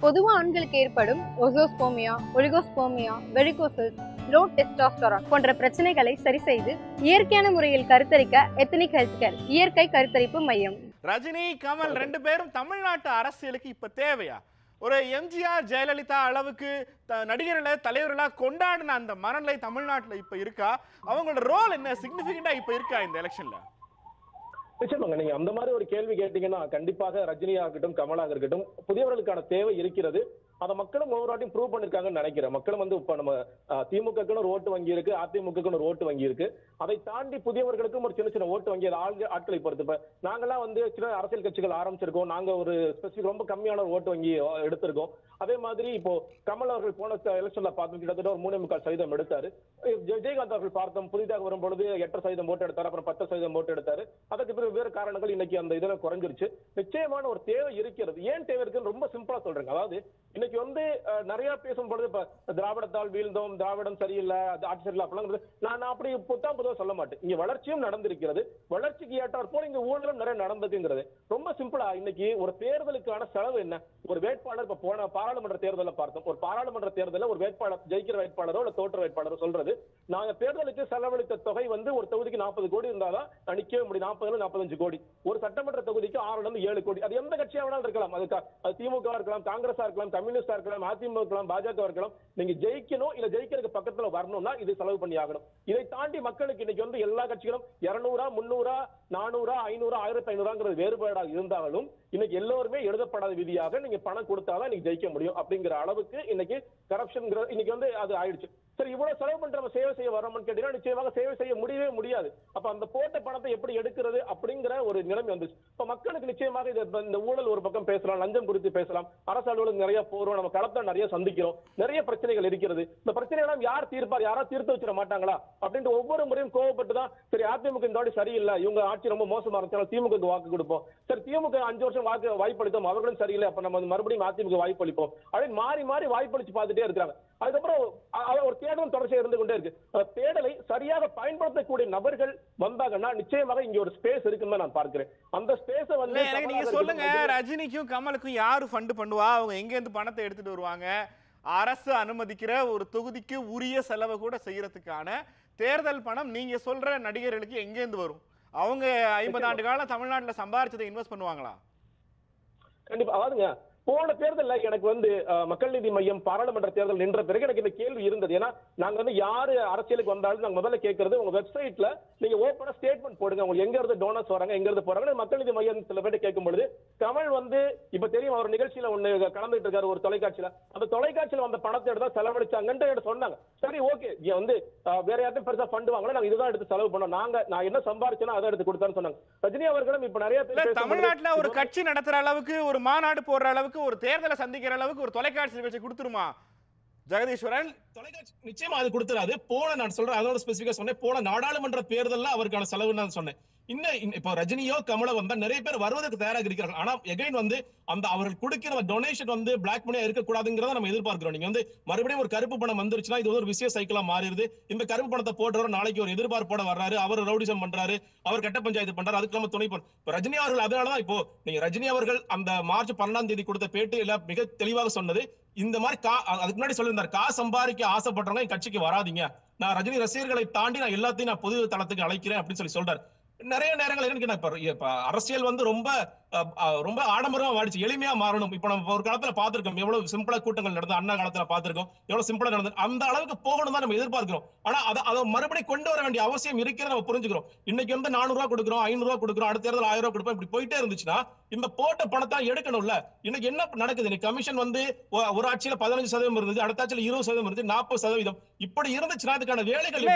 பொதுவாக ஆண்களுக்கு ஏற்படும் azoospermia oligospermia varicoceles low testosterone போன்ற பிரச்சனைகளை சரி செய்து இயற்கையான முறையில் கருத்தரிக்க எத்தனிக் ஹெல்த் கேர் இயற்கை கருத்தரிப்பு மையம். ரஜினி கமல் ரெண்டு பேரும் தமிழ்நாட்டு அரசியலுக்கு இப்ப தேவையா? ஒரு எம்ஜிஆர் ஜெயலலிதா அளவுக்கு த- நடிகர்களை தலைவர்களாக கொண்டாடின அந்த மனநிலை தமிழ்நாட்டில் இப்ப இருக்கா? அவங்களோட ரோல் என்ன? சிக்னிபிகண்டா இப்ப இருக்கா இந்த எலெக்ஷன்ல நிச்சயமாங்க. நீங்க அந்த மாதிரி ஒரு கேள்வி கேட்டீங்கன்னா கண்டிப்பாக ரஜினியா இருக்கட்டும் கமலாக இருக்கட்டும் புதியவர்களுக்கான தேவை இருக்கிறது. அதை மக்களும் ஒவ்வொரு வாட்டியும் ப்ரூவ் பண்ணிருக்காங்கன்னு நினைக்கிறேன். மக்களும் வந்து இப்ப நம்ம திமுகக்குன்னு ஓட்டு வங்கி இருக்கு அதிமுகக்குன்னு ஒரு ஓட்டு வங்கி இருக்கு அதை தாண்டி புதியவர்களுக்கும் ஒரு சின்ன சின்ன ஓட்டு வங்கி அது ஆள் ஆட்களை பொறுத்து. இப்ப நாங்கெல்லாம் வந்து சின்ன அரசியல் கட்சிகள் ஆரம்பிச்சிருக்கோம். நாங்க ஒரு ஸ்பெசிபிக் ரொம்ப கம்மியான ஒரு ஓட்டு வங்கி எடுத்திருக்கோம். அதே மாதிரி இப்போ கமல் அவர்கள் போன எலெக்ஷன்ல பார்த்தோம். கிட்டத்தட்ட ஒரு மூணே முக்கால் சதவீதம் எடுத்தாரு. விஜயகாந்த் அவர்கள் பார்த்தோம். புதிதாக வரும்பொழுது எட்டு சதவீதம் ஓட்டு எடுத்தாரு. அப்புறம் பத்து சதவீதம் ஓட்டு எடுத்தாரு. அதுக்கு பிறகு வேறு காரணங்கள் இன்னைக்கு அந்த இதெல்லாம் குறைஞ்சிருச்சு. நிச்சயமான ஒரு தேவை இருக்கிறது. ஏன் தேவை இருக்குன்னு ரொம்ப சிம்பிளா சொல்றேங்க. அதாவது இன்னைக்கு இன்னைக்கு வந்து நிறைய பேசும் பொழுது இப்ப திராவிடத்தால் வீழ்ந்தோம் திராவிடம் சரியில்லை அது ஆட்சி சரியில்லை அப்படிலாம் நான் அப்படி புத்தாம் பொதுவாக சொல்ல மாட்டேன். இங்க வளர்ச்சியும் நடந்திருக்கிறது. வளர்ச்சிக்கு ஏற்றாற் போல இங்க ஊழலும் நிறைய நடந்ததுங்கிறது. ரொம்ப சிம்பிளா இன்னைக்கு ஒரு தேர்தலுக்கான செலவு என்ன? ஒரு வேட்பாளர் இப்ப போன பாராளுமன்ற தேர்தலில் பார்த்தோம். ஒரு பாராளுமன்ற தேர்தலில் ஒரு வேட்பாளர் ஜெயிக்கிற வேட்பாளரோ இல்ல தோற்ற வேட்பாளரோ சொல்றது. நாங்க தேர்தலுக்கு செலவழித்த தொகை வந்து ஒரு தொகுதிக்கு நாற்பது கோடி இருந்தாதான் நான் நிக்கவே முடியும். நாற்பதுல நாற்பத்தஞ்சு கோடி. ஒரு சட்டமன்ற தொகுதிக்கு ஆறுல இருந்து ஏழு கோடி. அது எந்த கட்சியாக வேணாலும் இருக்கலாம். அது திமுக இருக்கலாம் காங்கிரஸா இருக்கலாம் தமிழ் காங்கிரஸா இருக்கலாம் அதிமுக இருக்கலாம் பாஜக இருக்கலாம் நீங்க ஜெயிக்கணும் இல்ல ஜெயிக்கிறதுக்கு பக்கத்துல வரணும்னா இது செலவு பண்ணி ஆகணும். இதை தாண்டி மக்களுக்கு இன்னைக்கு வந்து எல்லா கட்சிகளும் இருநூறா முன்னூறா நானூறா ஐநூறா ஆயிரத்தி ஐநூறாங்கிறது வேறுபாடாக இருந்தாலும் இன்னைக்கு எல்லோருமே எழுதப்படாத விதியாக நீங்க பணம் கொடுத்தாதான் இன்னைக்கு ஜெயிக்க முடியும் அப்படிங்கிற அளவுக்கு இன்னைக்கு கரப்ஷன் இன்னைக்கு வந்து அது ஆயிடுச்சு. சரி இவ்வளவு செலவு பண்ற நம்ம சேவை செய்ய வரோம்னு கேட்டீங்கன்னா நிச்சயமாக சேவை செய்ய முடியவே முடியாது. அப்ப அந்த போட்ட பணத்தை எப்படி எடுக்கிறது அப்படிங்கிற ஒரு நிலைமை வந்துச்சு இப்ப மக்களுக்கு நிச்சயமாக இது இந்த ஊழல் ஒரு பக்கம் பேசலாம் லஞ்சம் குறித்து பேசலாம். அரசு அலுவலகம் நிறைய போறோம் நம்ம களத்தை நிறைய சந்திக்கிறோம். நிறைய பிரச்சனைகள் இருக்கிறது. இந்த பிரச்சனை எல்லாம் யார் தீர்ப்பார்? யாரா தீர்த்து வச்சிட மாட்டாங்களா? அப்படின்ட்டு ஒவ்வொரு முறையும் கோவப்பட்டு தான் சரி அதிமுக இந்த வாட்டி சரியில்லை. இவங்க ஆட்சி ரொம்ப மோசமா இருந்துச்சு திமுக வாக்கு கொடுப்போம். சரி திமுக அஞ்சு வருஷம் வாக்கு வாய்ப்பளித்தோம். அவர்களும் சரியில்லை. அப்ப நம்ம மறுபடியும் அதிமுக வாய்ப்பளிப்போம். அப்படின்னு மாறி மாறி வாய்ப்பளிச்சு பார்த்துட்டே இருக்காங்க அதுக்கப்புறம் ஒரு தேடலும் தொடர்ச்சியா இருந்து கொண்டே இருக்கு. தேடலை சரியாக பயன்படுத்தக்கூடிய நபர்கள் வந்தாங்கன்னா நிச்சயமாக இங்க ஒரு ஸ்பேஸ் இருக்குன்னு நான் பார்க்கிறேன். அந்த ஸ்பேஸ வந்து எனக்கு நீங்க சொல்லுங்க. ரஜினிக்கும் கமலுக்கும் யாரு ஃபண்ட் பண்ணுவா? அவங்க எங்க இருந்து பணத்தை எடுத்துட்டு வருவாங்க? அரசு அனுமதிக்கிற ஒரு தொகுதிக்கு உரிய செலவை கூட செய்யறதுக்கான தேர்தல் பணம் நீங்க சொல்ற நடிகர்களுக்கு எங்க இருந்து வரும்? அவங்க ஐம்பது ஆண்டு காலம் தமிழ்நாட்டுல சம்பாரிச்சதை இன்வெஸ்ட் பண்ணுவாங்களா? கண்டிப்பா அதாவதுங்க போன தேர்தல்ல எனக்கு வந்து மக்கள் நீதி மையம் பாராளுமன்ற தேர்தல் நின்ற பிறகு எனக்கு இந்த கேள்வி இருந்தது. ஏன்னா நாங்க வந்து யாரு அரசியலுக்கு வந்தாலும் நாங்க முதல்ல கேட்கறது உங்க வெப்சைட்ல நீங்க ஓப்பனா ஸ்டேட்மெண்ட் போடுங்க. உங்களுக்கு எங்க இருந்து டோனர்ஸ் வராங்க எங்க இருந்து போறாங்க மக்கள் நீதி மையம் சில பேர் கேட்கும் பொழுது கமல் வந்து இப்ப தெரியும் அவர் நிகழ்ச்சியில ஒண்ணு கலந்துட்டு இருக்காரு ஒரு தொலைக்காட்சியில. அந்த தொலைக்காட்சியில வந்த பணத்தை எடுத்தா செலவழிச்சாங்கன்ட்டு சொன்னாங்க. சரி ஓகே வந்து வேற யார்ட்டும் பெருசா ஃபண்ட் வாங்கல நாங்க இதுதான் எடுத்து செலவு பண்ணோம். நாங்க நான் என்ன சம்பாரிச்சேனோ அதை எடுத்து கொடுத்தான்னு சொன்னாங்க. ரஜினி அவர்களும் இப்ப நிறைய பேர் தமிழ்நாட்டுல ஒரு கட்சி நடத்துற அளவுக்கு ஒரு மாநாடு போடுற அளவுக்கு ஒரு தேர்தலை சந்திக்கிற அளவுக்கு ஒரு தொலைக்காட்சி நிகழ்ச்சி கொடுத்துருமா? ஜெகதீஸ்வரன். தொலைக்காட்சி நிச்சயமா அது கொடுத்துறாது. போன நான் சொல்றேன் அதோட ஸ்பெசிபிக்கா சொன்னேன். போன நாடாளுமன்ற தேர்தல்ல அவருக்கான செலவு நான் சொன்னேன். இன்னும் இன்ன- இப்போ ரஜினியோ கமலோ வந்தா நிறைய பேர் வருவதற்கு தயாராக இருக்கிறார்கள். ஆனா எகைன் வந்து அந்த அவர்கள் கொடுக்கிற டொனேஷன் வந்து பிளாக் மணியா இருக்கக்கூடாதுங்கிறத நம்ம எதிர்பார்க்கிறோம். நீங்க வந்து மறுபடியும் ஒரு கருப்பு பணம் வந்துருச்சுன்னா இது வந்து ஒரு விஷய சைக்கிளா மாறிடுது. இந்த கருப்பு பணத்தை போடுறவர் நாளைக்கு ஒரு எதிர்பார்ப்போட வர்றாரு. அவர் ரவுடிசம் பண்றாரு. அவர் கட்ட பஞ்சாயத்து பண்றாரு. அதுக்கு நம்ம துணை பண்ண இப்ப ரஜினி அவர்கள் அதனாலதான் இப்போ நீங்க ரஜினி அவர்கள் அந்த மார்ச் பன்னெண்டாம் தேதி கொடுத்த பேட்டியில மிக தெளிவாக சொன்னது இந்த மாதிரி கா அதுக்கு முன்னாடி சொல்லியிருந்தார் காசு சம்பாதிக்க ஆசைப்படுறவங்க என் கட்சிக்கு வராதீங்க. நான் ரஜினி ரசிகர்களை தாண்டி நான் எல்லாத்தையும் நான் பொது தளத்துக்கு அழைக்கிறேன் அப்படின்னு சொல்லி சொல்றாரு. நிறைய நேரங்கள் என்னன்னு இப்ப அரசியல் வந்து ரொம்ப ரொம்ப ஆடம்பரமா மாறிச்சு எளிமையா மாறணும். இப்ப நம்ம ஒரு காலத்துல பார்த்திருக்கோம் எவ்வளவு சிம்பிளா கூட்டங்கள் நடந்து அண்ணா காலத்துல பார்த்திருக்கோம் எவ்வளவு சிம்பிளா நடந்து அந்த அளவுக்கு போகணும் தான் நம்ம எதிர்பார்க்கிறோம். ஆனா அதை அதை மறுபடியும் கொண்டு வர வேண்டிய அவசியம் இருக்கிறத நம்ம புரிஞ்சுக்கிறோம். இன்னைக்கு வந்து நானூறு ரூபாய் கொடுக்குறோம் ஐநூறு ரூபாய் கொடுக்குறோம் அடுத்த தேர்தல் ஆயிரம் ரூபாய் கொடுப்போம் இப்படி போயிட்டே இருந்துச்சுன்னா இந்த போட்ட பணத்தை எடுக்கணும்ல. இன்னைக்கு என்ன நடக்குது? இன்னைக்கு கமிஷன் வந்து ஒரு ஆட்சியில பதினஞ்சு சதவீதம் இருந்தது அடுத்த ஆட்சியில இருபது சதவீதம் இருந்துச்சு நாற்பது சதவீதம். இப்படி இருந்துச்சுன்னா அதுக்கான வேலைகள்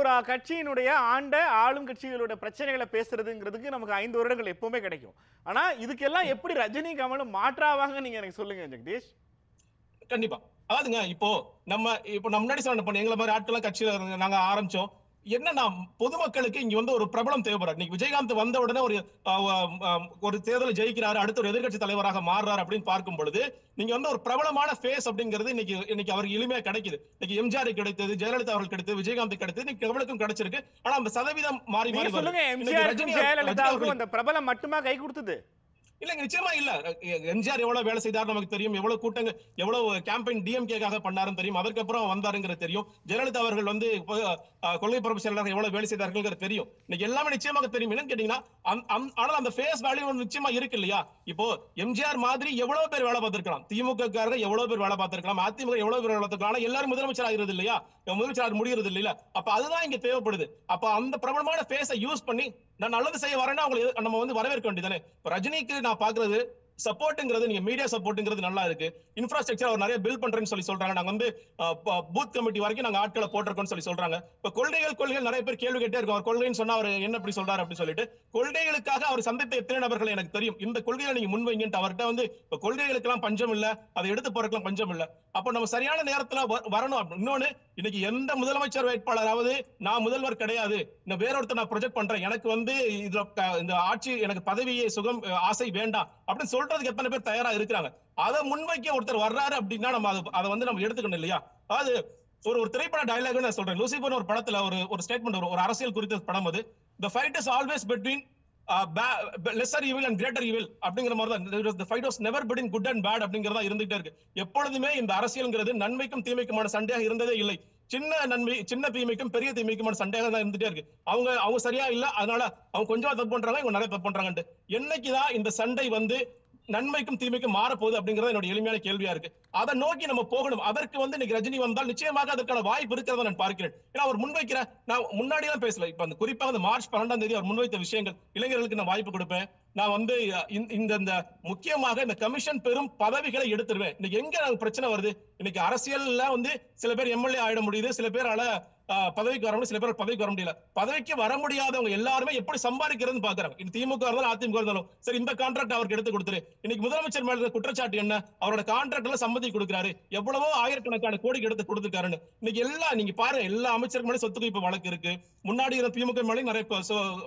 ஒரு கட்சியினுடைய ஆண்ட ஆளும் கட்சிகளோட பிரச்சனைகளை பேசுறதுங்கிறதுக்கு நமக்கு ஐந்து வருடங்கள் எப்பவுமே கிடைக்கும். ஆனா இதுக்கெல்லாம் எப்படி ரஜினி கமலும் மாற்றாவாங்க நீங்க எனக்கு சொல்லுங்க ஜெகதீஷ். கண்டிப்பா. அதாவதுங்க இப்போ நம்ம இப்போ நம்ம முன்னாடி சொன்ன எங்களை மாதிரி ஆட்கள் கட்சியில நாங்க ஆரம்பிச்சோம். என்னன்னா பொதுமக்களுக்கு இங்க வந்து ஒரு பிரபலம் தேவைப்படுறாரு. இன்னைக்கு விஜயகாந்த் வந்த உடனே ஒரு ஒரு தேர்தல் ஜெயிக்கிறாரு அடுத்த ஒரு எதிர்க்கட்சி தலைவராக மாறுறாரு அப்படின்னு பார்க்கும் பொழுது நீங்க வந்து ஒரு பிரபலமான ஃபேஸ் அப்படிங்கிறது இன்னைக்கு இன்னைக்கு அவருக்கு எளிமையா கிடைக்குது. இன்னைக்கு எம்ஜிஆர் கிடைத்தது ஜெயலலிதா அவர்கள் கிடைத்தது விஜயகாந்த் கிடைத்தது இன்னைக்கு கிடைச்சிருக்கு. ஆனா அந்த சதவீதம் மாறி மாறி சொல்லுங்க ஜெயலலிதாவுக்கும் அவர்கள் அந்த பிரபலம் மட்டுமா கை கொடுத்தது? இல்லங்க நிச்சயமா இல்ல. எம்ஜிஆர் எவ்வளவு வேலை செய்தார் நமக்கு தெரியும். எவ்வளவு கூட்டங்க எவ்வளவு கேம்பெயின் டிஎம்கேக்காக பண்ணாருன்னு தெரியும். அதுக்கப்புறம் வந்தாருங்கிறது தெரியும். ஜெயலலிதா அவர்கள் வந்து கொள்கை பரப்பு செயலாளர் எவ்வளவு வேலை செய்தார்கள் தெரியும். இன்னைக்கு எல்லாமே நிச்சயமாக தெரியும். என்னன்னு கேட்டீங்கன்னா ஆனால் அந்த ஃபேஸ் வேல்யூ நிச்சயமா இருக்கு இல்லையா? இப்போ எம்ஜிஆர் மாதிரி எவ்வளவு பேர் வேலை பார்த்திருக்கலாம். திமுக காரர்கள் எவ்வளவு பேர் வேலை பார்த்திருக்கலாம். அதிமுக எவ்வளவு பேர் வேலை பார்த்திருக்கலாம். ஆனா எல்லாரும் முதலமைச்சர் ஆகிறது இல்லையா? முதலமைச்சர் முடிகிறது இல்லையா அப்ப அதுதான் இங்க தேவைப்படுது. அப்ப அந்த பிரபலமான ஃபேஸை யூஸ் பண்ணி நான் நல்லது செய்ய வரேன்னா அவங்களுக்கு நம்ம வந்து வரவேற்க வேண்டியதானே இப்ப ரஜினிக்கு நான் பாக்குறது சப்போர்ட்ங்கிறது நீங்க மீடியா சப்போர்ட்ங்கிறது நல்லா இருக்கு. இன்ஃப்ராஸ்ட்ரக்சர் அவர் நிறைய பில்ட் பண்றேன்னு சொல்லி சொல்றாங்க. நாங்க வந்து பூத் கமிட்டி வரைக்கும் நாங்க ஆட்களை போட்டிருக்கோம்னு சொல்லி சொல்றாங்க. இப்ப கொள்கைகள் கொள்கைகள் நிறைய பேர் கேள்வி கேட்டே இருக்கும். அவர் கொள்கைன்னு சொன்னா அவர் என்ன இப்படி சொல்றாரு அப்படின்னு சொல்லிட்டு கொள்கைகளுக்காக அவர் சந்தித்த எத்தனை நபர்கள் எனக்கு தெரியும். இந்த கொள்கையை நீங்க முன்வைங்கன்ட்டு அவர்கிட்ட வந்து இப்ப கொள்கைகளுக்கெல்லாம் பஞ்சம் இல்ல அதை எடுத்து போறதுக்கு பஞ்சம் இல்ல. அப்ப நம்ம சரியான நேரத்துல வரணும். இன்னொன்னு இன்னைக்கு எந்த முதலமைச்சர் வேட்பாளராவது நான் முதல்வர் கிடையாது இந்த வேறொருத்தர் நான் ப்ரொஜெக்ட் பண்றேன் எனக்கு வந்து இதுல இந்த ஆட்சி எனக்கு பதவியே சுகம் ஆசை வேண்டாம் அப்படின்னு சொல்றதுக்கு எத்தனை பேர் தயாரா இருக்கிறாங்க. அதை முன்வைக்க ஒருத்தர் வர்றாரு அப்படின்னா நம்ம அதை அதை வந்து நம்ம எடுத்துக்கணும் இல்லையா? அது ஒரு ஒரு திரைப்பட டயலாக் நான் சொல்றேன். லூசிபர் ஒரு படத்துல ஒரு ஒரு ஸ்டேட்மெண்ட் ஒரு அரசியல் குறித்த படம் அது. The fight is always between lesser evil and greater evil அப்படிங்கிற மாதிரி தான் the fight was never between good and bad அப்படிங்கறதா இருந்துகிட்டே இருக்கு. எப்பொழுதுமே இந்த அரசியல்ங்கிறது நன்மைக்கும் தீமைக்குமான சண்டையாக இருந்ததே இல்லை. சின்ன நன்மை சின்ன தீமைக்கும் பெரிய தீமைக்குமான சண்டையாக தான் இருந்துட்டே இருக்கு. அவங்க அவங்க சரியா இல்ல அதனால அவங்க கொஞ்சமா தப்பு பண்றாங்க இவங்க நிறைய தப்பு பண்றாங்கன்ட்டு. என்னைக்குதான் இந்த சண்டை வந்து நன்மைக்கும் தீமைக்கும் மாறப்போகுது அப்படிங்கறது என்னோட எளிமையான கேள்வியா இருக்கு. அதை நோக்கி நம்ம போகணும். அதற்கு வந்து இன்னைக்கு ரஜினி வந்தால் நிச்சயமாக அதற்கான வாய்ப்பு இருக்கிறத நான் பார்க்கிறேன். ஏன்னா அவர் முன்வைக்கிற நான் முன்னாடி எல்லாம் பேசல. இப்ப அந்த குறிப்பாக அந்த மார்ச் பன்னெண்டாம் தேதி அவர் முன்வைத்த விஷயங்கள் இளைஞர்களுக்கு நான் வாய்ப்பு கொடுப்பேன். நான் வந்து இந்த- இந்த இந்த முக்கியமாக இந்த கமிஷன் பெறும் பதவிகளை எடுத்துருவேன். இன்னைக்கு எங்க பிரச்சனை வருது? இன்னைக்கு அரசியல்ல வந்து சில பேர் எம்எல்ஏ ஆயிட முடியுது. சில பேரால பதவிக்கு வர முடியும் சில பேர் பதவிக்கு வர முடியல. பதவிக்கு வர முடியாதவங்க எல்லாருமே எப்படி சம்பாதிக்கிறதுன்னு பாக்குறாங்க. இது திமுக இருந்தாலும் அதிமுக இருந்தாலும் சரி இந்த கான்ட்ராக்ட் அவருக்கு எடுத்து கொடுத்துரு. இன்னைக்கு முதலமைச்சர் மேல குற்றச்சாட்டு என்ன? அவரோட கான்ட்ராக்ட்ல சம்மதி கொடுக்குறாரு. எவ்வளவோ ஆயிரக்கணக்கான கோடிக்கு எடுத்து கொடுத்துருக்காருன்னு. இன்னைக்கு எல்லா நீங்க பாருங்க எல்லா அமைச்சருக்கு மேலே சொத்து குவிப்பு வழக்கு இருக்கு. முன்னாடி இருந்த திமுக மேலே நிறைய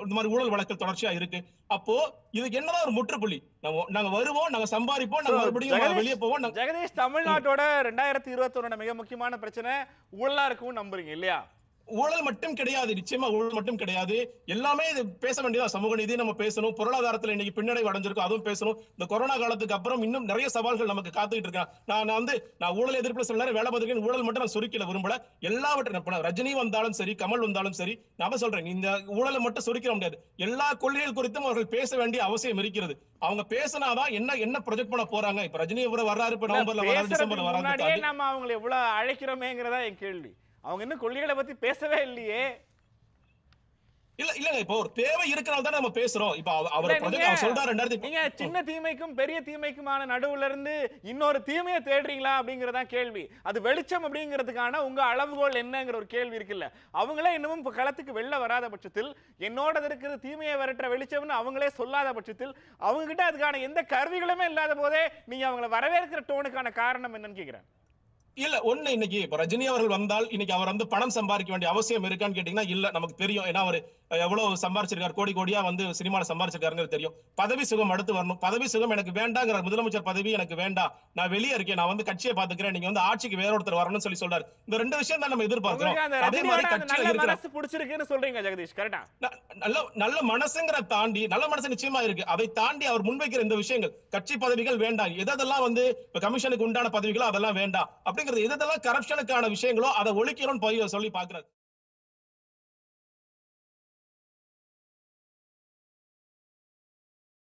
இந்த மாதிரி ஊழல் வழக்கு தொடர்ச்சியா இருக்கு. அப்போ இதுக்கு என்னதான் ஒரு முற்றுப்புள்ளி? நாங்க வருவோம் நாங்க சம்பாதிப்போம் நாங்க மறுபடியும் வெளியே போவோம். ஜெகதீஷ் தமிழ்நாட்டோட ரெண்டாயிரத்தி இருபத்தொன்னோட மிக முக்கியமான பிரச்சனை ஊழலா இருக்கும்னு நம்புறீங்க இல்லையா? ஊழல் மட்டும் கிடையாது நிச்சயமா ஊழல் மட்டும் கிடையாது. எல்லாமே இது பேச வேண்டியதா சமூக நீதி நம்ம பேசணும். பொருளாதாரத்துல இன்னைக்கு பின்னடைவு அடைஞ்சிருக்கும் அதுவும் பேசணும். இந்த கொரோனா காலத்துக்கு அப்புறம் இன்னும் நிறைய சவால்கள் நமக்கு காத்துக்கிட்டு இருக்கான் நான் நான் வந்து நான் ஊழல் எதிர்ப்புல சில நேரம் வேலை பார்த்துருக்கேன். ஊழல் மட்டும் நான் சுருக்கில விரும்பல. எல்லாவற்றையும் ரஜினி வந்தாலும் சரி கமல் வந்தாலும் சரி நான் சொல்றேன். இந்த ஊழலை மட்டும் சுருக்கிட முடியாது. எல்லா கொள்கைகள் குறித்தும் அவர்கள் பேச வேண்டிய அவசியம் இருக்கிறது. அவங்க பேசினாதான் என்ன என்ன ப்ரொஜெக்ட் பண்ண போறாங்க? இப்ப ரஜினி வர்றாரு இப்ப நவம்பர்ல வராரு டிசம்பர்ல வராரு நம்ம அவங்களை எவ்வளவு அழைக்கிறோமேங்கிறதா என் கேள்வி. அவங்க இன்னும் கொள்கைகளை பத்தி பேசவே இல்லையே. இல்ல இல்லங்க இப்போ ஒரு தேவை இருக்கனால தான் நம்ம பேசுறோம். இப்ப அவ- அவர் இல்ல, சொல்றாரு ரெண்டாயிரத்தி நீங்க சின்ன தீமைக்கும் பெரிய தீமைக்குமான நடுவுல இருந்து இன்னொரு தீமையை தேடுறீங்களா அப்படிங்கறதா கேள்வி. அது வெளிச்சம் அப்படிங்கிறதுக்கான உங்க அளவுகோல் என்னங்கிற ஒரு கேள்வி இருக்குல்ல. அவங்களே இன்னமும் இப்ப களத்துக்கு வெளில வராத பட்சத்தில் என்னோட இருக்கிற தீமையை விரட்டுற வெளிச்சம்னு அவங்களே சொல்லாத பட்சத்தில் அவங்க கிட்ட அதுக்கான எந்த கருவிகளுமே இல்லாத போதே நீங்க அவங்கள வரவேற்கிற டோனுக்கான காரணம் என்னன்னு கேக்குறேன். இல்ல ஒண்ணு இன்னைக்கு இப்ப ரஜினி அவர்கள் வந்தால் இன்னைக்கு அவர் வந்து பணம் சம்பாதிக்க வேண்டிய அவசியம் இருக்கான்னு கேட்டீங்கன்னா இல்ல நமக்கு தெரியும். ஏன்னா அவர் எவ்வளவு சம்பாரிச்சிருக்காரு? கோடி கோடியா வந்து சினிமால சம்பாரிச்சிருக்காருங்கிறது தெரியும். பதவி சுகம் அடுத்து வரணும். பதவி சுகம் எனக்கு வேண்டாங்கிற முதலமைச்சர் பதவி எனக்கு வேண்டாம் நான் வெளியே இருக்கேன். நான் வந்து கட்சியை பாத்துக்கிறேன் நீங்க வந்து ஆட்சிக்கு வேற ஒருத்தர் வரணும்னு சொல்லி சொல்றாரு. இந்த ரெண்டு விஷயம் தான் நம்ம எதிர்பார்க்கிறோம். அதே மாதிரி கட்சியில இருக்கிற சொல்றீங்க ஜெகதீஷ். கரெக்டா நல்ல நல்ல மனசுங்கிற தாண்டி நல்ல மனசு நிச்சயமா இருக்கு. அதை தாண்டி அவர் முன்வைக்கிற இந்த விஷயங்கள். கட்சி பதவிகள் வேண்டாம். எதெல்லாம் வந்து கமிஷனுக்கு உண்டான பதவிகளோ அதெல்லாம் வேண்டாம். அப்படிங்கிறது எதெல்லாம் கரப்ஷனுக்கான விஷயங்களோ அதை ஒழிக்கணும்னு போய் சொல்லி பாக்குறாரு